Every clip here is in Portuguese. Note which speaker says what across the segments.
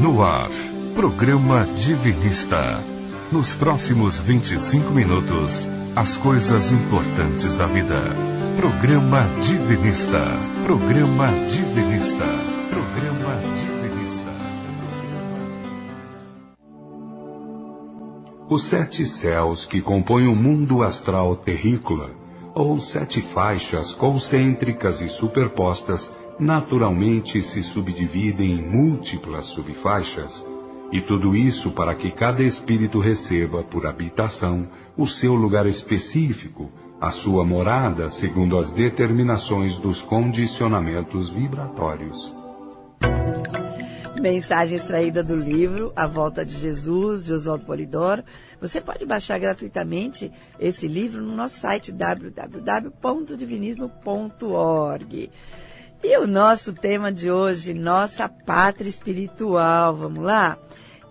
Speaker 1: No ar, programa Divinista. Nos próximos 25 minutos, as coisas importantes da vida. Programa Divinista. Programa Divinista. Programa Divinista.
Speaker 2: Os sete céus que compõem o mundo astral terrícola, ou sete faixas concêntricas e superpostas, naturalmente se subdividem em múltiplas subfaixas, e tudo isso para que cada espírito receba por habitação o seu lugar específico, a sua morada segundo as determinações dos condicionamentos vibratórios.
Speaker 3: Mensagem extraída do livro A Volta de Jesus, de Oswaldo Polidoro. Você pode baixar gratuitamente esse livro no nosso site www.divinismo.org. E o nosso tema de hoje, nossa pátria espiritual, vamos lá?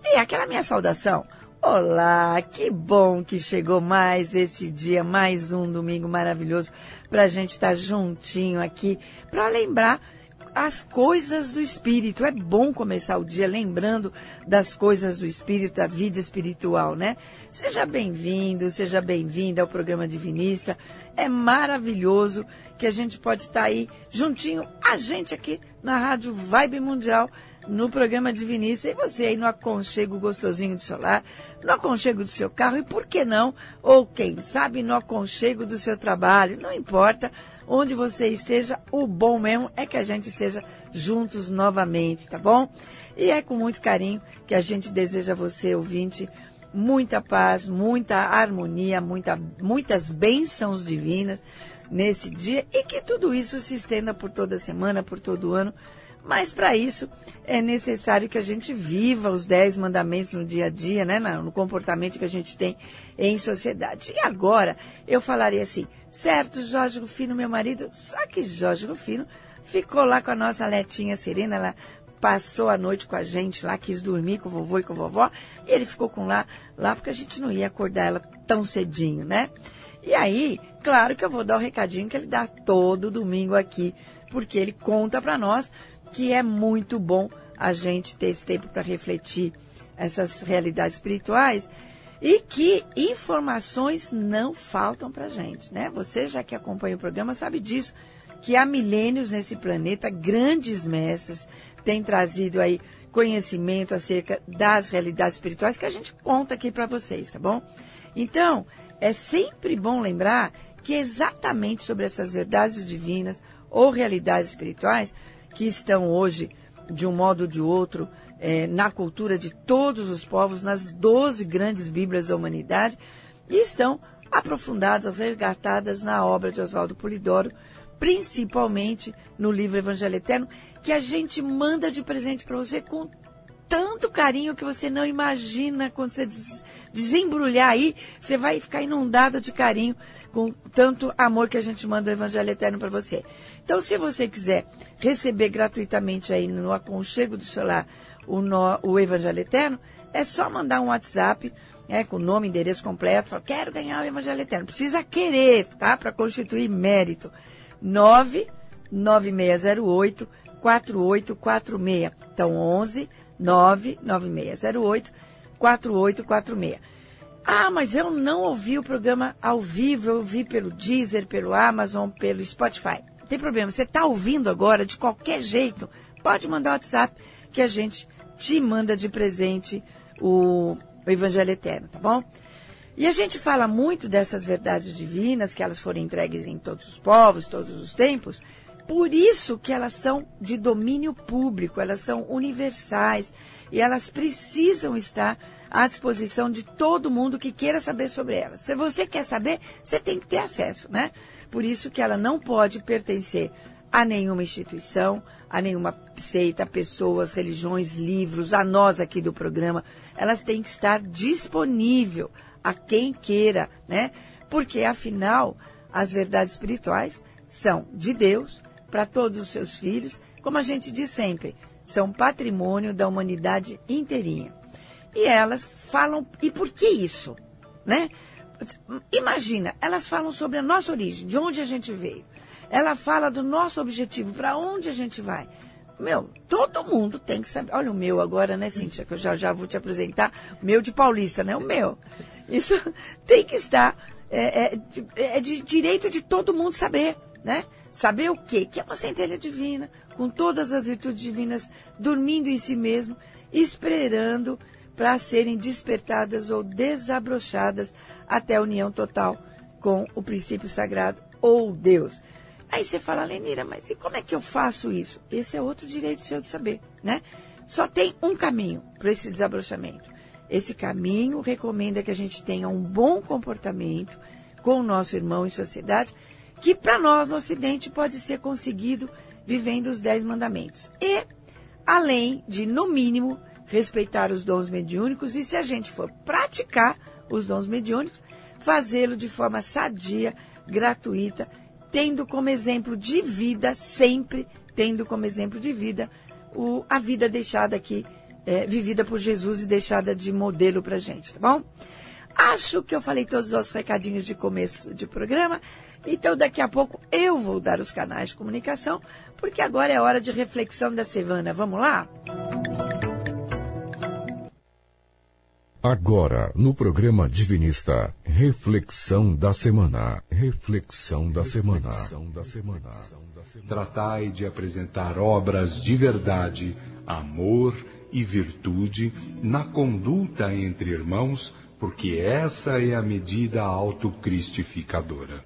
Speaker 3: E aquela minha saudação. Olá, que bom que chegou mais esse dia, mais um domingo maravilhoso para a gente estar tá juntinho aqui, para lembrar as coisas do espírito. É bom começar o dia lembrando das coisas do espírito, da vida espiritual, né? Seja bem-vindo, seja bem-vinda ao programa Divinista. É maravilhoso que a gente pode estar aí juntinho, a gente aqui na Rádio Vibe Mundial no programa Divinista e você aí no aconchego gostosinho do seu lar, no aconchego do seu carro e por que não, ou quem sabe no aconchego do seu trabalho, não importa. Onde você esteja, o bom mesmo é que a gente esteja juntos novamente, tá bom? E é com muito carinho que a gente deseja a você, ouvinte, muita paz, muita harmonia, muita, muitas bênçãos divinas nesse dia. E que tudo isso se estenda por toda semana, por todo ano mas para isso é necessário que a gente viva os dez mandamentos no dia a dia, né, no comportamento que a gente tem em sociedade. E agora eu falaria assim, certo, Jorge Rufino, meu marido, só que Jorge Rufino ficou lá com a nossa letinha Serena, ela passou a noite com a gente lá, quis dormir com o vovô e com a vovó, e ele ficou com lá, lá porque a gente não ia acordar ela tão cedinho, né? E aí, claro que eu vou dar o recadinho que ele dá todo domingo aqui, porque ele conta para nós que é muito bom a gente ter esse tempo para refletir essas realidades espirituais e que informações não faltam para a gente, né? Você já que acompanha o programa sabe disso, que há milênios nesse planeta, grandes mestres têm trazido aí conhecimento acerca das realidades espirituais que a gente conta aqui para vocês, tá bom? Então, é sempre bom lembrar que exatamente sobre essas verdades divinas ou realidades espirituais, que estão hoje, de um modo ou de outro, é, na cultura de todos os povos, nas 12 grandes Bíblias da humanidade, e estão aprofundadas, resgatadas na obra de Oswaldo Polidoro, principalmente no livro Evangelho Eterno, que a gente manda de presente para você com tanto carinho que você não imagina quando você des desembrulhar aí, você vai ficar inundado de carinho com tanto amor que a gente manda o Evangelho Eterno para você. Então, se você quiser receber gratuitamente aí no aconchego do celular o, no, o Evangelho Eterno, é só mandar um WhatsApp né, com nome, endereço completo, fala, quero ganhar o Evangelho Eterno. Precisa querer, tá? Para constituir mérito. 99608 4846. Então, 11 99608 4846. Ah, mas eu não ouvi o programa ao vivo, eu ouvi pelo Deezer, pelo Amazon, pelo Spotify tem problema. Você está ouvindo agora, de qualquer jeito, pode mandar o WhatsApp que a gente te manda de presente o, o Evangelho Eterno, tá bom? E a gente fala muito dessas verdades divinas, que elas foram entregues em todos os povos, todos os tempos, por isso que elas são de domínio público, elas são universais e elas precisam estar à disposição de todo mundo que queira saber sobre elas. Se você quer saber, você tem que ter acesso, né? Por isso que ela não pode pertencer a nenhuma instituição, a nenhuma seita, pessoas, religiões, livros, a nós aqui do programa. Elas têm que estar disponível a quem queira, né? Porque afinal, as verdades espirituais são de Deus para todos os seus filhos, como a gente diz sempre, são patrimônio da humanidade inteirinha. E elas falam, e por que isso? Né? Imagina, elas falam sobre a nossa origem, de onde a gente veio. Ela fala do nosso objetivo, para onde a gente vai. meu, todo mundo tem que saber. Olha o meu agora, né, Cíntia, que eu já, já vou te apresentar. Meu de paulista, né? O meu. Isso tem que estar. É, é, é de direito de todo mundo saber, né? Saber o quê? Que é uma centelha divina, com todas as virtudes divinas, dormindo em si mesmo, esperando para serem despertadas ou desabrochadas até a união total com o princípio sagrado ou Deus. Aí você fala, Lenira, mas e como é que eu faço isso? Esse é outro direito seu de saber, né? Só tem um caminho para esse desabrochamento. Esse caminho recomenda que a gente tenha um bom comportamento com o nosso irmão em sociedade, que para nós no Ocidente pode ser conseguido vivendo os dez mandamentos. E, além de, no mínimo, respeitar os dons mediúnicos e, se a gente for praticar os dons mediúnicos, fazê-lo de forma sadia, gratuita tendo como exemplo de vida, sempre tendo como exemplo de vida, o, a vida deixada aqui, é, vivida por Jesus e deixada de modelo para gente, tá bom? Acho que eu falei todos os recadinhos de começo de programa, então daqui a pouco eu vou dar os canais de comunicação, porque agora é hora de reflexão da semana. Vamos lá?
Speaker 1: Agora, no programa Divinista, reflexão da semana. Reflexão da semana.
Speaker 2: Tratai de apresentar obras de verdade, amor e virtude na conduta entre irmãos, porque essa é a medida autocristificadora.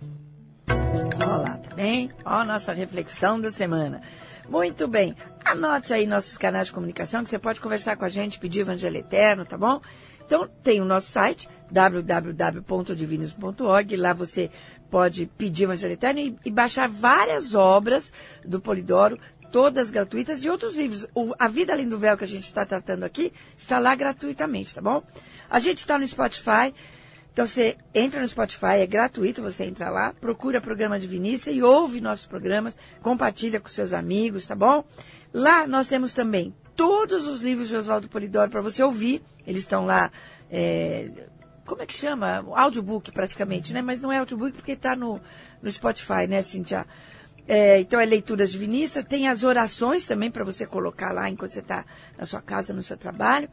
Speaker 3: Olá, tá bem? Ó, a nossa reflexão da semana. Muito bem. Anote aí nossos canais de comunicação, que você pode conversar com a gente, pedir Evangelho Eterno, tá bom? Então, tem o nosso site, www.divinos.org. Lá você pode pedir Evangelho Eterno e, e, baixar várias obras do Polidoro, todas gratuitas, e outros livros. O, a Vida Além do Véu, que a gente está tratando aqui, está lá gratuitamente, tá bom? A gente está no Spotify. Então você entra no Spotify, é gratuito, você entra lá, procura programa Divinista e ouve nossos programas, compartilha com seus amigos, tá bom? Lá nós temos também todos os livros de Oswaldo Polidoro para você ouvir. Eles estão lá. É, como é que chama? Audiobook praticamente, né? Mas não é audiobook porque está no, no Spotify, né, Cintia? É, então é leituras divinistas, tem as orações também para você colocar lá enquanto você está na sua casa, no seu trabalho.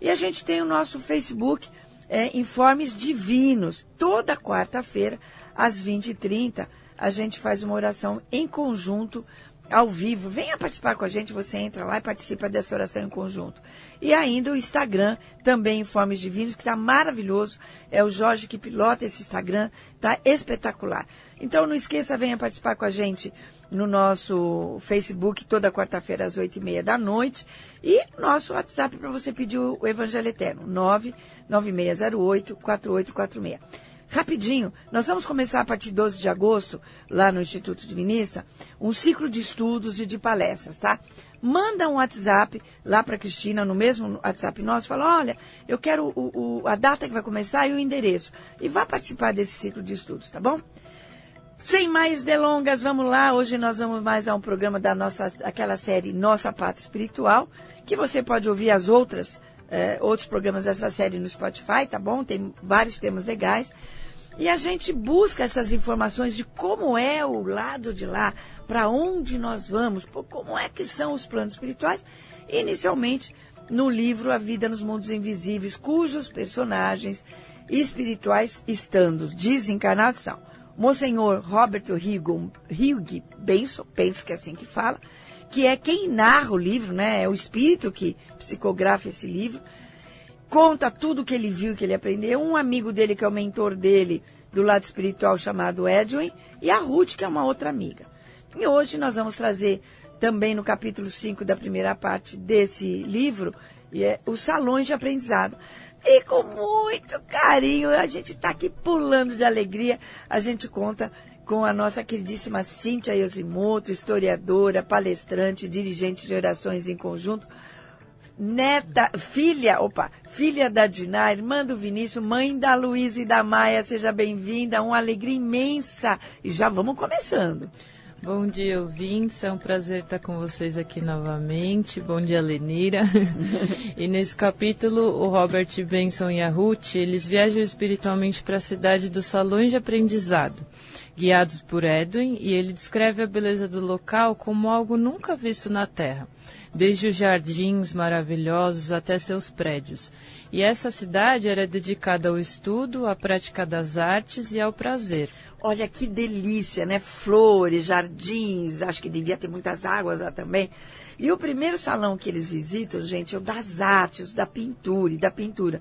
Speaker 3: E a gente tem o nosso Facebook, é, Informes Divinos. Toda quarta-feira, às 20h30, a gente faz uma oração em conjunto ao vivo. Venha participar com a gente, você entra lá e participa dessa oração em conjunto. E ainda o Instagram, também Informes Divinos, que está maravilhoso. É o Jorge que pilota esse Instagram, está espetacular. Então não esqueça, venha participar com a gente no nosso Facebook toda quarta-feira às oito e meia da noite e nosso WhatsApp para você pedir o Evangelho Eterno, 99608 4846. Rapidinho, nós vamos começar a partir de 12 de agosto, lá no Instituto Divinista, um ciclo de estudos e de palestras, tá? Manda um WhatsApp lá para Cristina, no mesmo WhatsApp nosso, fala, olha, eu quero o, o, a data que vai começar e o endereço. E vá participar desse ciclo de estudos, tá bom? Sem mais delongas, vamos lá. Hoje nós vamos mais a um programa da nossa, aquela série Nossa Pátria Espiritual, que você pode ouvir as outras, eh, outros programas dessa série no Spotify, tá bom? Tem vários temas legais. E a gente busca essas informações de como é o lado de lá, para onde nós vamos, como é que são os planos espirituais. Inicialmente, no livro A Vida nos Mundos Invisíveis, cujos personagens espirituais, estando desencarnados, são Monsenhor Roberto Hugh Benson, penso que é assim que fala, que é quem narra o livro, né? É o espírito que psicografa esse livro conta tudo o que ele viu, que ele aprendeu. Um amigo dele, que é o mentor dele do lado espiritual, chamado Edwin, e a Ruth, que é uma outra amiga. E hoje nós vamos trazer também no capítulo 5 da primeira parte desse livro, e é os salões de aprendizado. E com muito carinho, a gente está aqui pulando de alegria, a gente conta com a nossa queridíssima Cíntia Yosimoto, historiadora, palestrante, dirigente de orações em conjunto, neta, filha, opa, filha da Diná, irmã do Vinícius, mãe da Luísa e da Maia, seja bem-vinda, uma alegria imensa. E já vamos começando.
Speaker 4: Bom dia, ouvintes. É um prazer estar com vocês aqui novamente. Bom dia, Lenira. e nesse capítulo, o Robert Benson e a Ruth, eles viajam espiritualmente para a cidade dos salões de aprendizado, guiados por Edwin, e ele descreve a beleza do local como algo nunca visto na Terra, desde os jardins maravilhosos até seus prédios. E essa cidade era dedicada ao estudo, à prática das artes e ao prazer.
Speaker 3: Olha que delícia, né? Flores, jardins, acho que devia ter muitas águas lá também. E o primeiro salão que eles visitam, gente, é o das artes, da pintura e da pintura.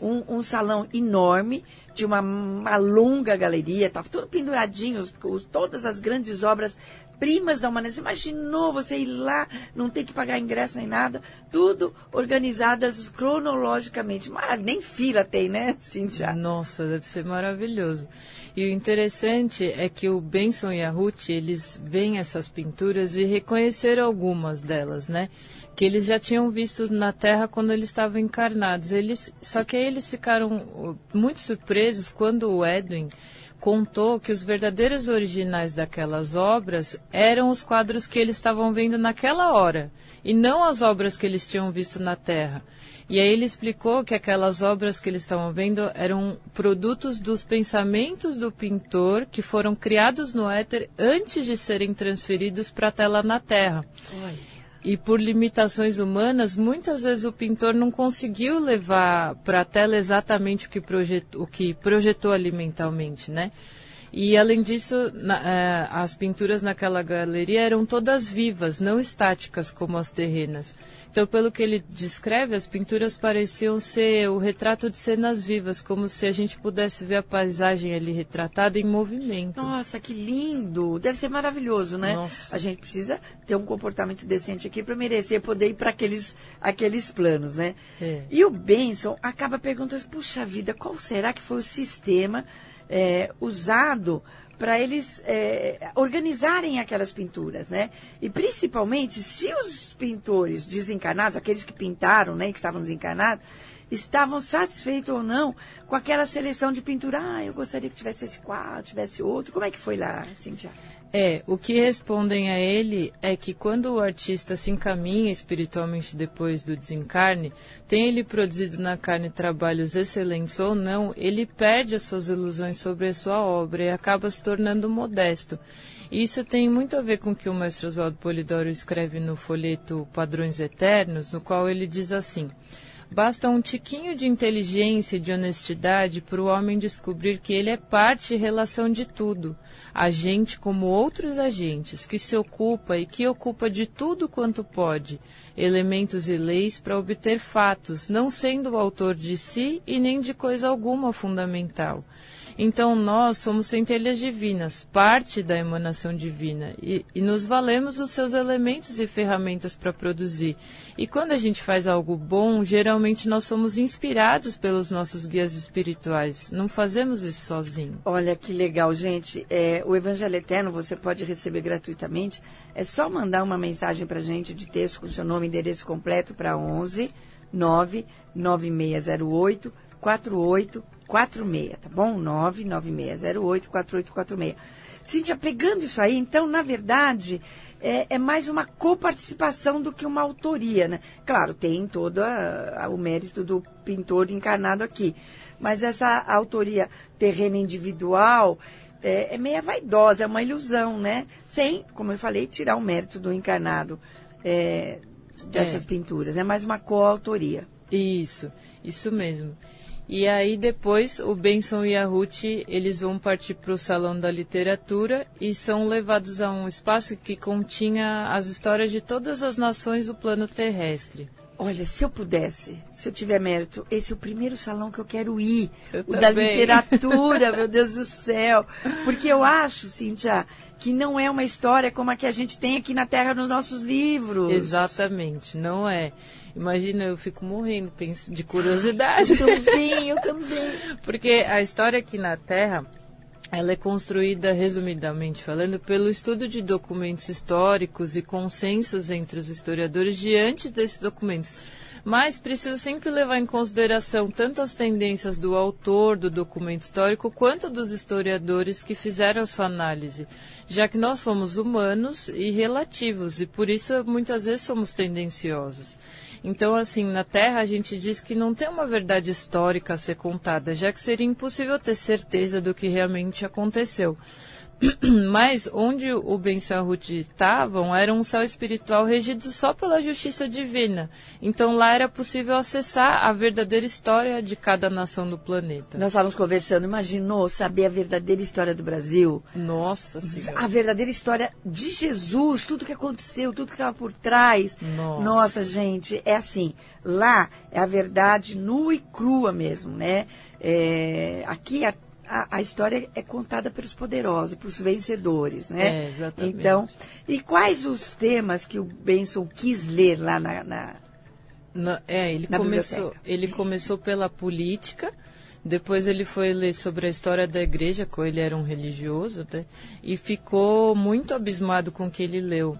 Speaker 3: Um, um salão enorme, de uma, uma longa galeria, estava tudo penduradinho, os, os, todas as grandes obras primas da humanidade. Você imaginou você ir lá, não ter que pagar ingresso nem nada, tudo organizadas cronologicamente. Nem fila tem, né, Cintia?
Speaker 4: Nossa, deve ser maravilhoso. E o interessante é que o Benson e a Ruth, eles veem essas pinturas e reconheceram algumas delas, né? Que eles já tinham visto na Terra quando eles estavam encarnados. Eles, só que aí eles ficaram uh, muito surpresos quando o Edwin contou que os verdadeiros originais daquelas obras eram os quadros que eles estavam vendo naquela hora, e não as obras que eles tinham visto na Terra. E aí ele explicou que aquelas obras que eles estavam vendo eram produtos dos pensamentos do pintor que foram criados no éter antes de serem transferidos para a tela na Terra. E por limitações humanas, muitas vezes o pintor não conseguiu levar para a tela exatamente o que, projetou, o que projetou ali mentalmente, né? E além disso, na, eh, as pinturas naquela galeria eram todas vivas, não estáticas como as terrenas. Então, pelo que ele descreve, as pinturas pareciam ser o retrato de cenas vivas, como se a gente pudesse ver a paisagem ali retratada em movimento.
Speaker 3: Nossa, que lindo! Deve ser maravilhoso, né? Nossa. A gente precisa ter um comportamento decente aqui para merecer poder ir para aqueles, aqueles planos, né? É. E o Benson acaba perguntando: puxa vida, qual será que foi o sistema é, usado? Para eles é, organizarem aquelas pinturas, né? E principalmente se os pintores desencarnados, aqueles que pintaram, né, que estavam desencarnados, estavam satisfeitos ou não com aquela seleção de pintura. Ah, eu gostaria que tivesse esse quadro, tivesse outro. Como é que foi lá, Cintia?
Speaker 4: É, o que respondem a ele é que quando o artista se encaminha espiritualmente depois do desencarne, tem ele produzido na carne trabalhos excelentes ou não, ele perde as suas ilusões sobre a sua obra e acaba se tornando modesto. Isso tem muito a ver com o que o mestre Oswaldo Polidoro escreve no folheto Padrões Eternos, no qual ele diz assim: Basta um tiquinho de inteligência e de honestidade para o homem descobrir que ele é parte e relação de tudo, agente como outros agentes, que se ocupa e que ocupa de tudo quanto pode, elementos e leis para obter fatos, não sendo o autor de si e nem de coisa alguma fundamental. Então nós somos centelhas divinas, parte da emanação divina, e, e nos valemos dos seus elementos e ferramentas para produzir. E quando a gente faz algo bom, geralmente nós somos inspirados pelos nossos guias espirituais. Não fazemos isso sozinho.
Speaker 3: Olha que legal, gente. É, o Evangelho Eterno você pode receber gratuitamente. É só mandar uma mensagem para gente de texto com seu nome e endereço completo para 11 99608 48 46, tá bom? 996084846. Cíntia, pegando isso aí, então, na verdade, é, é mais uma coparticipação do que uma autoria, né? Claro, tem todo a, a, o mérito do pintor encarnado aqui. Mas essa autoria terrena individual é, é meia vaidosa, é uma ilusão, né? Sem, como eu falei, tirar o mérito do encarnado é, dessas é. pinturas. É mais uma coautoria.
Speaker 4: Isso, isso mesmo. E aí depois o Benson e a Ruth, eles vão partir para o Salão da Literatura e são levados a um espaço que continha as histórias de todas as nações do plano terrestre.
Speaker 3: Olha, se eu pudesse, se eu tiver mérito, esse é o primeiro salão que eu quero ir. Eu o também. da literatura, meu Deus do céu. Porque eu acho, Cíntia, que não é uma história como a que a gente tem aqui na Terra nos nossos livros.
Speaker 4: Exatamente, não é. Imagina, eu fico morrendo de curiosidade.
Speaker 3: Eu também, eu também.
Speaker 4: Porque a história aqui na Terra, ela é construída, resumidamente falando, pelo estudo de documentos históricos e consensos entre os historiadores diante desses documentos. Mas precisa sempre levar em consideração tanto as tendências do autor do documento histórico quanto dos historiadores que fizeram sua análise, já que nós somos humanos e relativos e por isso muitas vezes somos tendenciosos. Então, assim, na Terra a gente diz que não tem uma verdade histórica a ser contada, já que seria impossível ter certeza do que realmente aconteceu. Mas onde o Benção a Ruth estavam era um céu espiritual regido só pela justiça divina. Então lá era possível acessar a verdadeira história de cada nação do planeta.
Speaker 3: Nós estávamos conversando, imaginou saber a verdadeira história do Brasil?
Speaker 4: Nossa Senhora.
Speaker 3: A verdadeira história de Jesus, tudo que aconteceu, tudo que estava por trás.
Speaker 4: Nossa.
Speaker 3: Nossa, gente, é assim. Lá é a verdade nua e crua mesmo, né? É, aqui a a, a, história é contada pelos poderosos, pelos vencedores, né?
Speaker 4: É, exatamente.
Speaker 3: Então, e quais os temas que o Benson quis ler lá na, na,
Speaker 4: na é, ele
Speaker 3: na
Speaker 4: começou,
Speaker 3: biblioteca?
Speaker 4: ele começou pela política, depois ele foi ler sobre a história da igreja, que ele era um religioso, né? e ficou muito abismado com o que ele leu.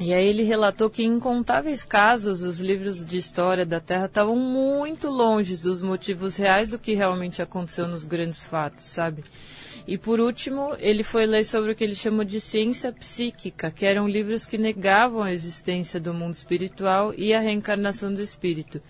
Speaker 4: E aí ele relatou que em incontáveis casos os livros de história da Terra estavam muito longe dos motivos reais do que realmente aconteceu nos grandes fatos, sabe? E por último, ele foi ler sobre o que ele chamou de ciência psíquica, que eram livros que negavam a existência do mundo espiritual e a reencarnação do espírito.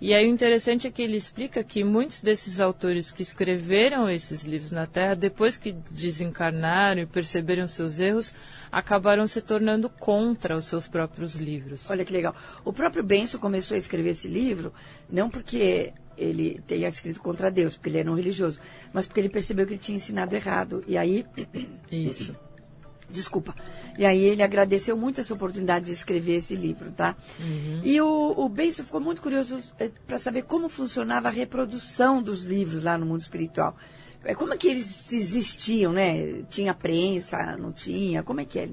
Speaker 4: E aí o interessante é que ele explica que muitos desses autores que escreveram esses livros na Terra, depois que desencarnaram e perceberam seus erros, acabaram se tornando contra os seus próprios livros.
Speaker 3: Olha que legal. O próprio Benson começou a escrever esse livro, não porque ele tenha escrito contra Deus, porque ele era um religioso, mas porque ele percebeu que ele tinha ensinado errado. E aí.
Speaker 4: Isso.
Speaker 3: Desculpa. E aí ele agradeceu muito essa oportunidade de escrever esse livro, tá?
Speaker 4: Uhum.
Speaker 3: E o, o Benson ficou muito curioso para saber como funcionava a reprodução dos livros lá no mundo espiritual. É, Como é que eles existiam, né? Tinha prensa, não tinha? Como é que é?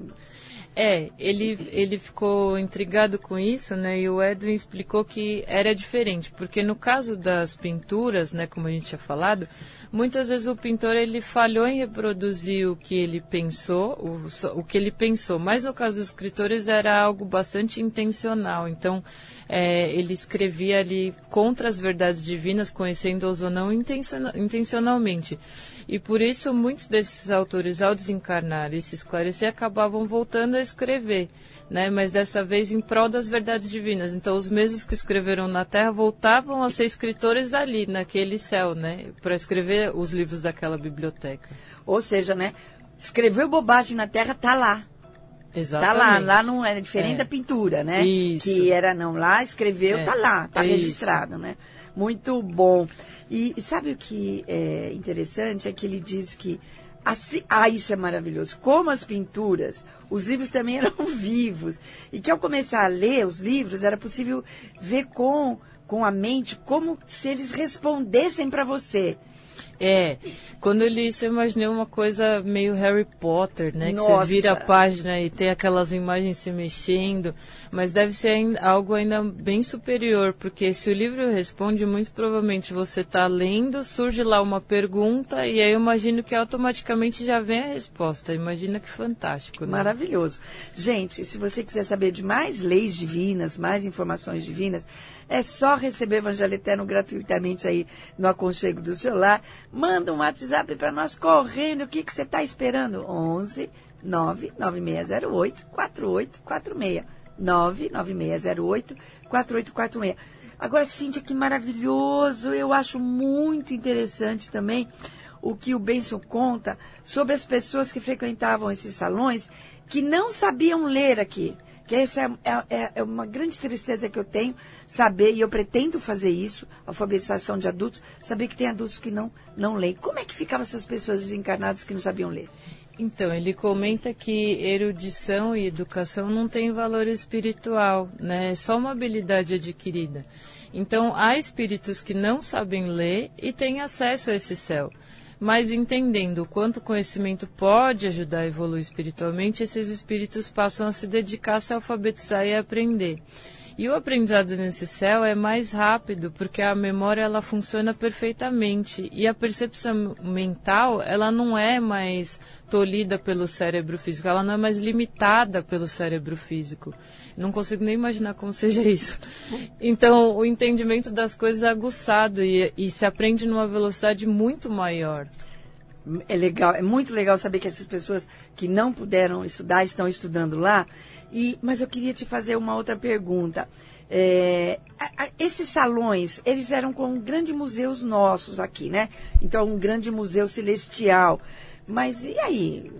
Speaker 4: É, ele, ele ficou intrigado com isso, né? E o Edwin explicou que era diferente, porque no caso das pinturas, né, como a gente tinha falado, muitas vezes o pintor ele falhou em reproduzir o que ele pensou, o, o que ele pensou, mas no caso dos escritores era algo bastante intencional. Então, é, ele escrevia ali contra as verdades divinas, conhecendo-os ou não intenciona- intencionalmente. E por isso muitos desses autores, ao desencarnar e se esclarecer, acabavam voltando a escrever, né? mas dessa vez em prol das verdades divinas. Então os mesmos que escreveram na Terra voltavam a ser escritores ali, naquele céu, né? para escrever os livros daquela biblioteca.
Speaker 3: Ou seja, né? Escreveu bobagem na terra, tá lá. Tá
Speaker 4: Exatamente.
Speaker 3: lá, lá não é diferente
Speaker 4: É.
Speaker 3: da pintura, né?
Speaker 4: Isso.
Speaker 3: Que era não lá, escreveu,
Speaker 4: É.
Speaker 3: tá lá, tá
Speaker 4: É isso.
Speaker 3: registrado, né? Muito bom. E, e sabe o que é interessante? É que ele diz que assim, ah, isso é maravilhoso. Como as pinturas, os livros também eram vivos. E que ao começar a ler os livros, era possível ver com, com a mente como se eles respondessem para você.
Speaker 4: É, quando eu li isso eu imaginei uma coisa meio Harry Potter, né? Que
Speaker 3: Nossa.
Speaker 4: você vira a página e tem aquelas imagens se mexendo, mas deve ser algo ainda bem superior, porque se o livro responde, muito provavelmente você está lendo, surge lá uma pergunta e aí eu imagino que automaticamente já vem a resposta. Imagina que fantástico, né?
Speaker 3: Maravilhoso. Gente, se você quiser saber de mais leis divinas, mais informações divinas, é só receber o Evangelho Eterno gratuitamente aí no aconchego do celular. Manda um WhatsApp para nós correndo. O que, que você está esperando? 11 99608 4846. 99608 4846. Agora, Cíntia, que maravilhoso. Eu acho muito interessante também o que o Benson conta sobre as pessoas que frequentavam esses salões que não sabiam ler aqui. Que essa é, é- é uma grande tristeza que eu tenho, saber, e eu pretendo fazer isso, alfabetização de adultos, saber que tem adultos que não, não leem. Como é que ficavam essas pessoas desencarnadas que não sabiam ler?
Speaker 4: Então, ele comenta que erudição e educação não tem valor espiritual, né? É só uma habilidade adquirida. Então, há espíritos que não sabem ler e têm acesso a esse céu. Mas entendendo o quanto o conhecimento pode ajudar a evoluir espiritualmente, esses espíritos passam a se dedicar a se alfabetizar e a aprender. E o aprendizado nesse céu é mais rápido, porque a memória ela funciona perfeitamente e a percepção mental ela não é mais tolhida pelo cérebro físico, ela não é mais limitada pelo cérebro físico. Não consigo nem imaginar como seja isso. Então, o entendimento das coisas é aguçado e, e se aprende numa velocidade muito maior.
Speaker 3: É legal, é muito legal saber que essas pessoas que não puderam estudar estão estudando lá. E, mas eu queria te fazer uma outra pergunta. É, a, a, esses salões, eles eram com grandes museus nossos aqui, né? Então, um grande museu celestial. Mas e aí?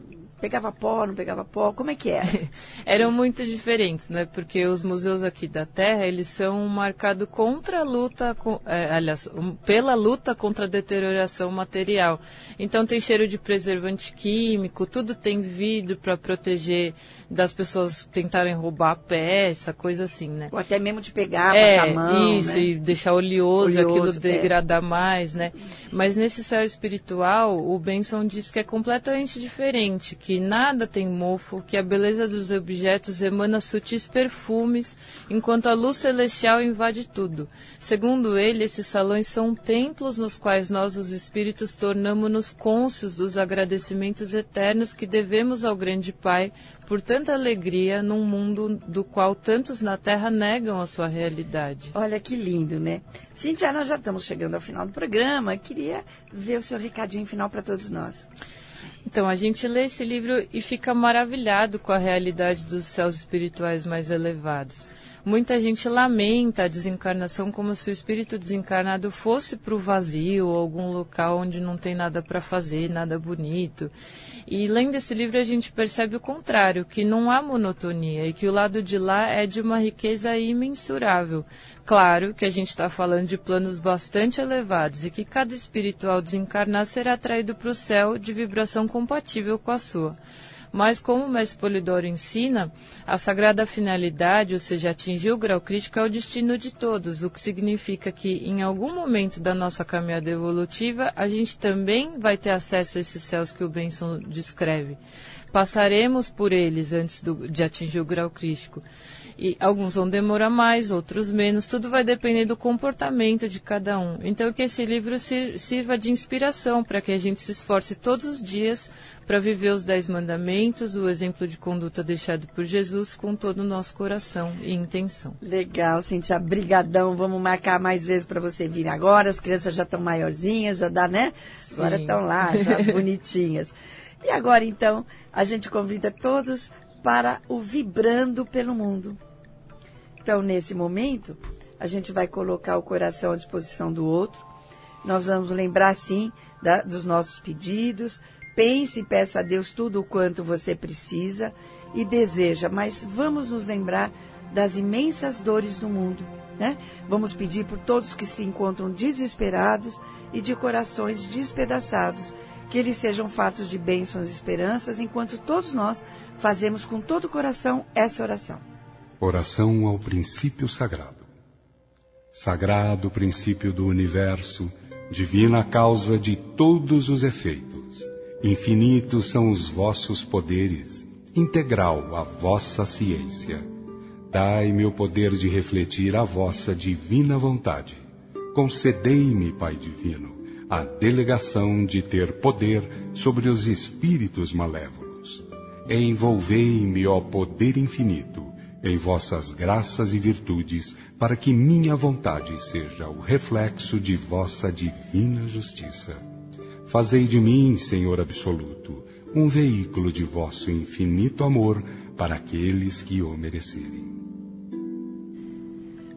Speaker 3: Pegava pó, não pegava pó? Como é que era?
Speaker 4: Eram muito diferentes, né? Porque os museus aqui da Terra, eles são marcados contra a luta, com, é, aliás, um, pela luta contra a deterioração material. Então tem cheiro de preservante químico, tudo tem vidro para proteger das pessoas tentarem roubar a peça, coisa assim, né?
Speaker 3: Ou até mesmo de pegar,
Speaker 4: é,
Speaker 3: passar a mão,
Speaker 4: Isso,
Speaker 3: né?
Speaker 4: e deixar oleoso,
Speaker 3: Oleoso,
Speaker 4: aquilo
Speaker 3: é.
Speaker 4: degradar mais, né? Mas nesse céu espiritual, o Benson diz que é completamente diferente, que nada tem mofo, que a beleza dos objetos emana sutis perfumes, enquanto a luz celestial invade tudo. Segundo ele, esses salões são templos nos quais nós, os espíritos, tornamos-nos cônscios dos agradecimentos eternos que devemos ao grande Pai por tanta alegria num mundo do qual tantos na Terra negam a sua realidade.
Speaker 3: Olha que lindo, né? Cíntia, nós já estamos chegando ao final do programa. Queria ver o seu recadinho final para todos nós.
Speaker 4: Então, a gente lê esse livro e fica maravilhado com a realidade dos céus espirituais mais elevados. Muita gente lamenta a desencarnação como se o espírito desencarnado fosse para o vazio algum local onde não tem nada para fazer, nada bonito. E lendo esse livro a gente percebe o contrário, que não há monotonia e que o lado de lá é de uma riqueza imensurável. Claro que a gente está falando de planos bastante elevados e que cada espírito ao desencarnar será atraído para o céu de vibração compatível com a sua. Mas, como o mestre Polidoro ensina, a sagrada finalidade, ou seja, atingir o grau crítico, é o destino de todos, o que significa que, em algum momento da nossa caminhada evolutiva, a gente também vai ter acesso a esses céus que o Benson descreve. Passaremos por eles antes do, de atingir o grau crítico. E alguns vão demorar mais, outros menos, tudo vai depender do comportamento de cada um. Então, que esse livro sirva de inspiração para que a gente se esforce todos os dias para viver os Dez Mandamentos, o exemplo de conduta deixado por Jesus, com todo o nosso coração e intenção.
Speaker 3: Legal, Cintia, brigadão. Vamos marcar mais vezes para você vir agora. As crianças já estão maiorzinhas, já dá, né? Agora
Speaker 4: Sim.
Speaker 3: estão lá, já bonitinhas. E agora, então, a gente convida todos para o Vibrando pelo Mundo. Então, nesse momento, a gente vai colocar o coração à disposição do outro. Nós vamos lembrar, sim, da, dos nossos pedidos. Pense e peça a Deus tudo o quanto você precisa e deseja, mas vamos nos lembrar das imensas dores do mundo. Né? Vamos pedir por todos que se encontram desesperados e de corações despedaçados, que eles sejam fartos de bênçãos e esperanças, enquanto todos nós fazemos com todo o coração essa oração.
Speaker 2: Oração ao princípio sagrado. Sagrado princípio do universo, divina causa de todos os efeitos. Infinitos são os vossos poderes, integral a vossa ciência. Dai-me o poder de refletir a vossa divina vontade. Concedei-me, Pai Divino, a delegação de ter poder sobre os espíritos malévolos. Envolvei-me, ó poder infinito, em vossas graças e virtudes, para que minha vontade seja o reflexo de vossa divina justiça. Fazei de mim, Senhor absoluto, um veículo de vosso infinito amor para aqueles que o merecerem.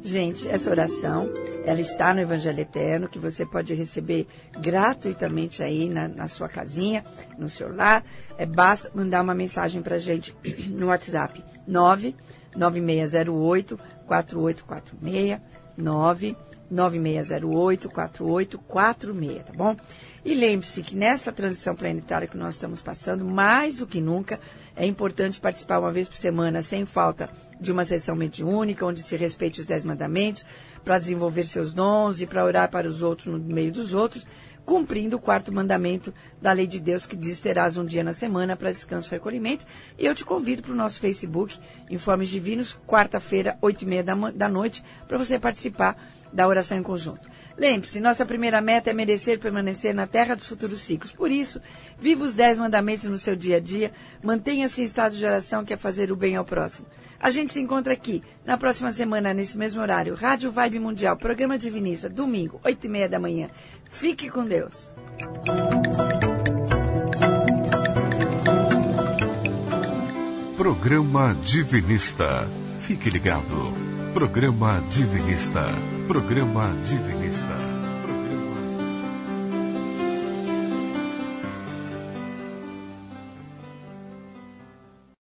Speaker 3: Gente, essa oração, ela está no Evangelho Eterno, que você pode receber gratuitamente aí na, na sua casinha, no celular. É, basta mandar uma mensagem para gente no WhatsApp 99608 4846 99608 4846, tá bom? E lembre-se que nessa transição planetária que nós estamos passando, mais do que nunca, é importante participar uma vez por semana, sem falta, de uma sessão mediúnica, onde se respeite os dez mandamentos, para desenvolver seus dons e para orar para os outros no meio dos outros, cumprindo o quarto mandamento da lei de Deus que diz terás um dia na semana para descanso e recolhimento. E eu te convido para o nosso Facebook, Informes Divinos, quarta-feira, oito e meia da, da noite, para você participar da oração em conjunto. Lembre-se, nossa primeira meta é merecer permanecer na terra dos futuros ciclos. Por isso, viva os dez mandamentos no seu dia a dia, mantenha-se em estado de oração que é fazer o bem ao próximo. A gente se encontra aqui na próxima semana, nesse mesmo horário. Rádio Vibe Mundial, programa Divinista, domingo, oito e meia da manhã. Fique com Deus.
Speaker 1: Programa Divinista. Fique ligado. Programa Divinista. Programa Divinista.